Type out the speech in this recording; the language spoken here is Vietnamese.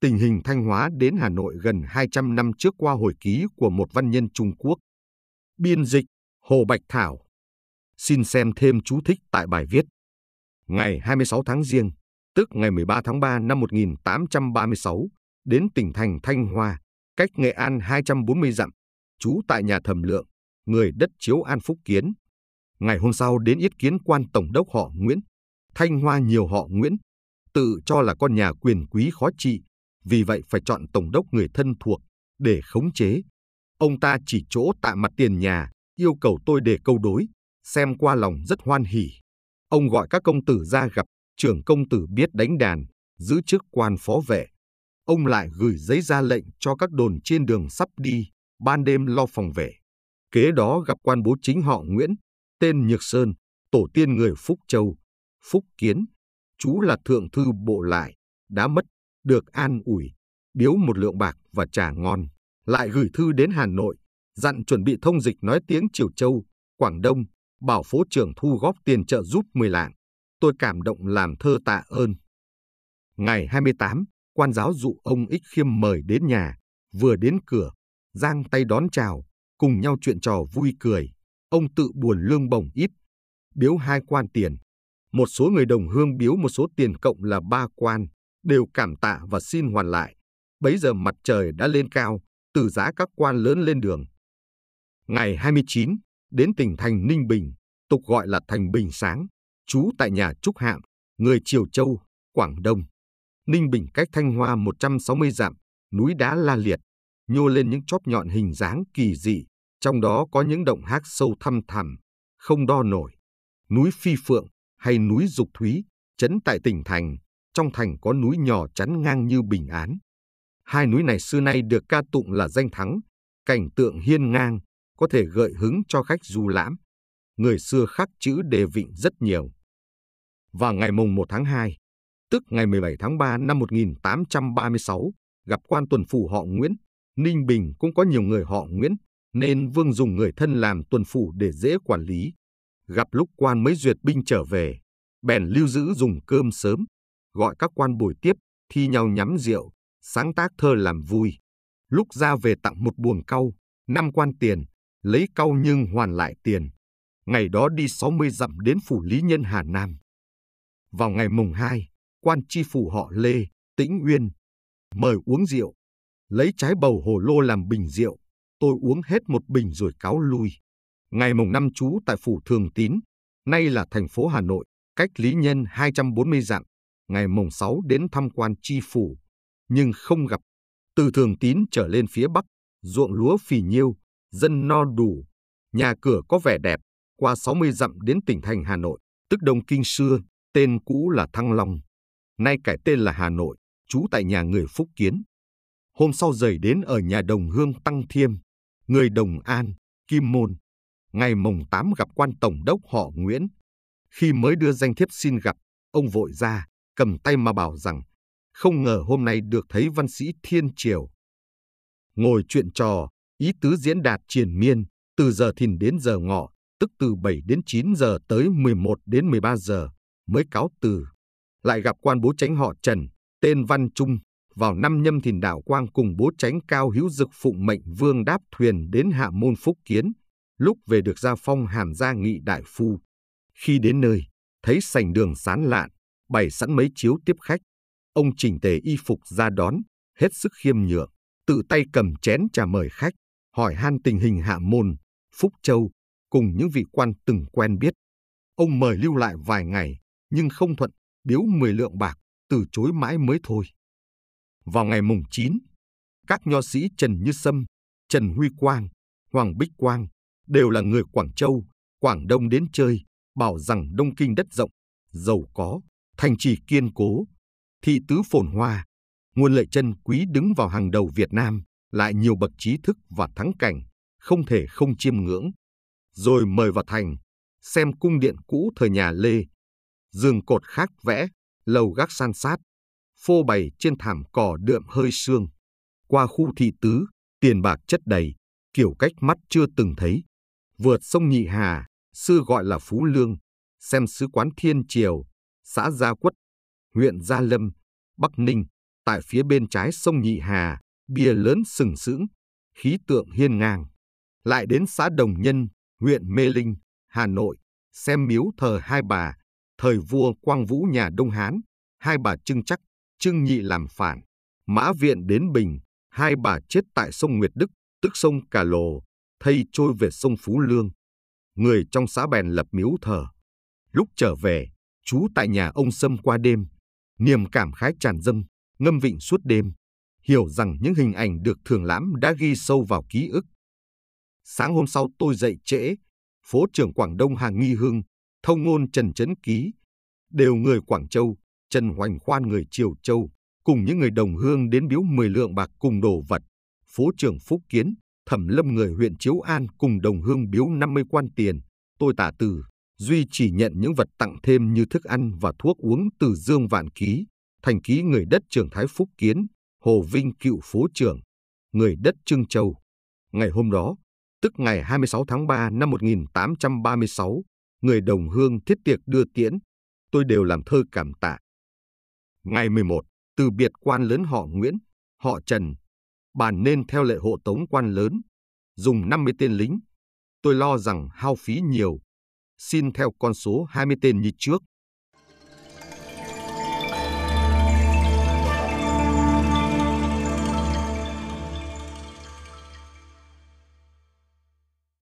tình hình Thanh Hóa đến Hà Nội gần 200 năm trước qua hồi ký của một văn nhân Trung Quốc. Biên dịch Hồ Bạch Thảo Xin xem thêm chú thích tại bài viết. Ngày 26 tháng Giêng, tức ngày 13 tháng 3 năm 1836, đến tỉnh thành Thanh Hoa, cách Nghệ An 240 dặm, trú tại nhà thẩm lượng, người đất chiếu An Phúc Kiến. Ngày hôm sau đến yết kiến quan tổng đốc họ Nguyễn, Thanh Hoa nhiều họ Nguyễn, tự cho là con nhà quyền quý khó trị, vì vậy phải chọn tổng đốc người thân thuộc để khống chế. Ông ta chỉ chỗ tạ mặt tiền nhà, yêu cầu tôi để câu đối, xem qua lòng rất hoan hỉ. Ông gọi các công tử ra gặp, trưởng công tử biết đánh đàn, giữ chức quan phó vệ. Ông lại gửi giấy ra lệnh cho các đồn trên đường sắp đi, ban đêm lo phòng vệ. Kế đó gặp quan bố chính họ Nguyễn, tên Nhược Sơn, tổ tiên người Phúc Châu, Phúc Kiến, chú là thượng thư bộ lại, đã mất, được an ủi, biếu một lượng bạc và trà ngon, lại gửi thư đến Hà Nội, dặn chuẩn bị thông dịch nói tiếng Triều Châu, Quảng Đông, bảo phố trưởng thu góp tiền trợ giúp 10 lạng. Tôi cảm động làm thơ tạ ơn. Ngày 28, quan giáo dụ ông Ích Khiêm mời đến nhà, vừa đến cửa, giang tay đón chào, cùng nhau chuyện trò vui cười. Ông tự buồn lương bổng ít, biếu hai quan tiền. Một số người đồng hương biếu một số tiền cộng là ba quan, đều cảm tạ và xin hoàn lại. Bấy giờ mặt trời đã lên cao, từ giá các quan lớn lên đường. Ngày 29, đến tỉnh thành Ninh Bình, tục gọi là thành Bình Sáng, trú tại nhà Trúc Hạm, người Triều Châu, Quảng Đông. Ninh Bình cách Thanh Hoa 160 dặm, núi đá la liệt, nhô lên những chóp nhọn hình dáng kỳ dị, trong đó có những động hác sâu thăm thẳm, không đo nổi. Núi Phi Phượng hay núi Dục Thúy, chấn tại tỉnh thành, trong thành có núi nhỏ chắn ngang như bình án. Hai núi này xưa nay được ca tụng là danh thắng, cảnh tượng hiên ngang, có thể gợi hứng cho khách du lãm. Người xưa khắc chữ đề vịnh rất nhiều. và ngày mùng 1 tháng 2, tức ngày 17 tháng 3 năm 1836, gặp quan tuần phủ họ Nguyễn, Ninh Bình cũng có nhiều người họ Nguyễn, nên Vương dùng người thân làm tuần phủ để dễ quản lý. Gặp lúc quan mới duyệt binh trở về, bèn lưu giữ dùng cơm sớm, gọi các quan buổi tiếp, thi nhau nhắm rượu, sáng tác thơ làm vui. Lúc ra về tặng một buồng cau, năm quan tiền, lấy cau nhưng hoàn lại tiền. Ngày đó đi 60 dặm đến phủ Lý Nhân Hà Nam. Vào ngày mùng 2, quan tri phủ họ Lê, Tĩnh Uyên, mời uống rượu. Lấy trái bầu hồ lô làm bình rượu, tôi uống hết một bình rồi cáo lui. Ngày mùng 5 trú tại phủ Thường Tín, nay là thành phố Hà Nội, cách Lý Nhân 240 dặm. Ngày mùng 6 đến thăm quan tri phủ, nhưng không gặp. Từ Thường Tín trở lên phía Bắc, ruộng lúa phì nhiêu, dân no đủ, nhà cửa có vẻ đẹp, qua 60 dặm đến tỉnh thành Hà Nội, tức Đông Kinh xưa, tên cũ là Thăng Long. Nay cải tên là Hà Nội, trú tại nhà người Phúc Kiến. Hôm sau rời đến ở nhà đồng hương Tăng Thiêm, người Đồng An, Kim Môn. Ngày mồng 8 gặp quan tổng đốc họ Nguyễn. Khi mới đưa danh thiếp xin gặp, ông vội ra, cầm tay mà bảo rằng, không ngờ hôm nay được thấy văn sĩ Thiên Triều. Ngồi chuyện trò, Ý tứ diễn đạt triền miên, từ giờ thìn đến giờ ngọ, tức từ 7 đến 9 giờ tới 11 đến 13 giờ, mới cáo từ. Lại gặp quan bố tránh họ Trần, tên Văn Trung, vào năm nhâm thìn đạo quang cùng bố tránh cao hữu dực phụng mệnh vương đáp thuyền đến hạ môn phúc kiến, lúc về được gia phong hàm gia nghị đại phu. Khi đến nơi, thấy sành đường sán lạn, bày sẵn mấy chiếu tiếp khách. Ông chỉnh tề y phục ra đón, hết sức khiêm nhượng, tự tay cầm chén trà mời khách hỏi han tình hình hạ môn, Phúc Châu, cùng những vị quan từng quen biết. Ông mời lưu lại vài ngày, nhưng không thuận, biếu 10 lượng bạc, từ chối mãi mới thôi. Vào ngày mùng 9, các nho sĩ Trần Như Sâm, Trần Huy Quang, Hoàng Bích Quang đều là người Quảng Châu, Quảng Đông đến chơi, bảo rằng Đông Kinh đất rộng, giàu có, thành trì kiên cố, thị tứ phồn hoa, nguồn lợi chân quý đứng vào hàng đầu Việt Nam, lại nhiều bậc trí thức và thắng cảnh, không thể không chiêm ngưỡng. Rồi mời vào thành, xem cung điện cũ thời nhà Lê, giường cột khác vẽ, lầu gác san sát, phô bày trên thảm cỏ đượm hơi sương. Qua khu thị tứ, tiền bạc chất đầy, kiểu cách mắt chưa từng thấy. Vượt sông Nhị Hà, xưa gọi là Phú Lương, xem sứ quán Thiên Triều, xã Gia Quất, huyện Gia Lâm, Bắc Ninh, tại phía bên trái sông Nhị Hà, bia lớn sừng sững, khí tượng hiên ngang. Lại đến xã Đồng Nhân, huyện Mê Linh, Hà Nội, xem miếu thờ hai bà, thời vua Quang Vũ nhà Đông Hán, hai bà trưng chắc, trưng nhị làm phản. Mã viện đến Bình, hai bà chết tại sông Nguyệt Đức, tức sông Cà Lồ, thây trôi về sông Phú Lương. Người trong xã bèn lập miếu thờ. Lúc trở về, chú tại nhà ông Sâm qua đêm, niềm cảm khái tràn dâng, ngâm vịnh suốt đêm, hiểu rằng những hình ảnh được thường lãm đã ghi sâu vào ký ức. Sáng hôm sau tôi dậy trễ, phố trưởng Quảng Đông hàng Nghi hương thông ngôn Trần Trấn Ký, đều người Quảng Châu, Trần Hoành Khoan người Triều Châu, cùng những người đồng hương đến biếu 10 lượng bạc cùng đồ vật. Phố trưởng Phúc Kiến, Thẩm Lâm người huyện Chiếu An cùng đồng hương biếu 50 quan tiền. Tôi tả từ, Duy chỉ nhận những vật tặng thêm như thức ăn và thuốc uống từ Dương Vạn Ký, thành ký người đất trường Thái Phúc Kiến, Hồ Vinh cựu phố trưởng, người đất trương Châu. Ngày hôm đó, tức ngày 26 tháng 3 năm 1836, người đồng hương thiết tiệc đưa tiễn, tôi đều làm thơ cảm tạ. Ngày 11, từ biệt quan lớn họ Nguyễn, họ Trần, bàn nên theo lệ hộ tống quan lớn, dùng 50 tên lính. Tôi lo rằng hao phí nhiều, xin theo con số 20 tên như trước.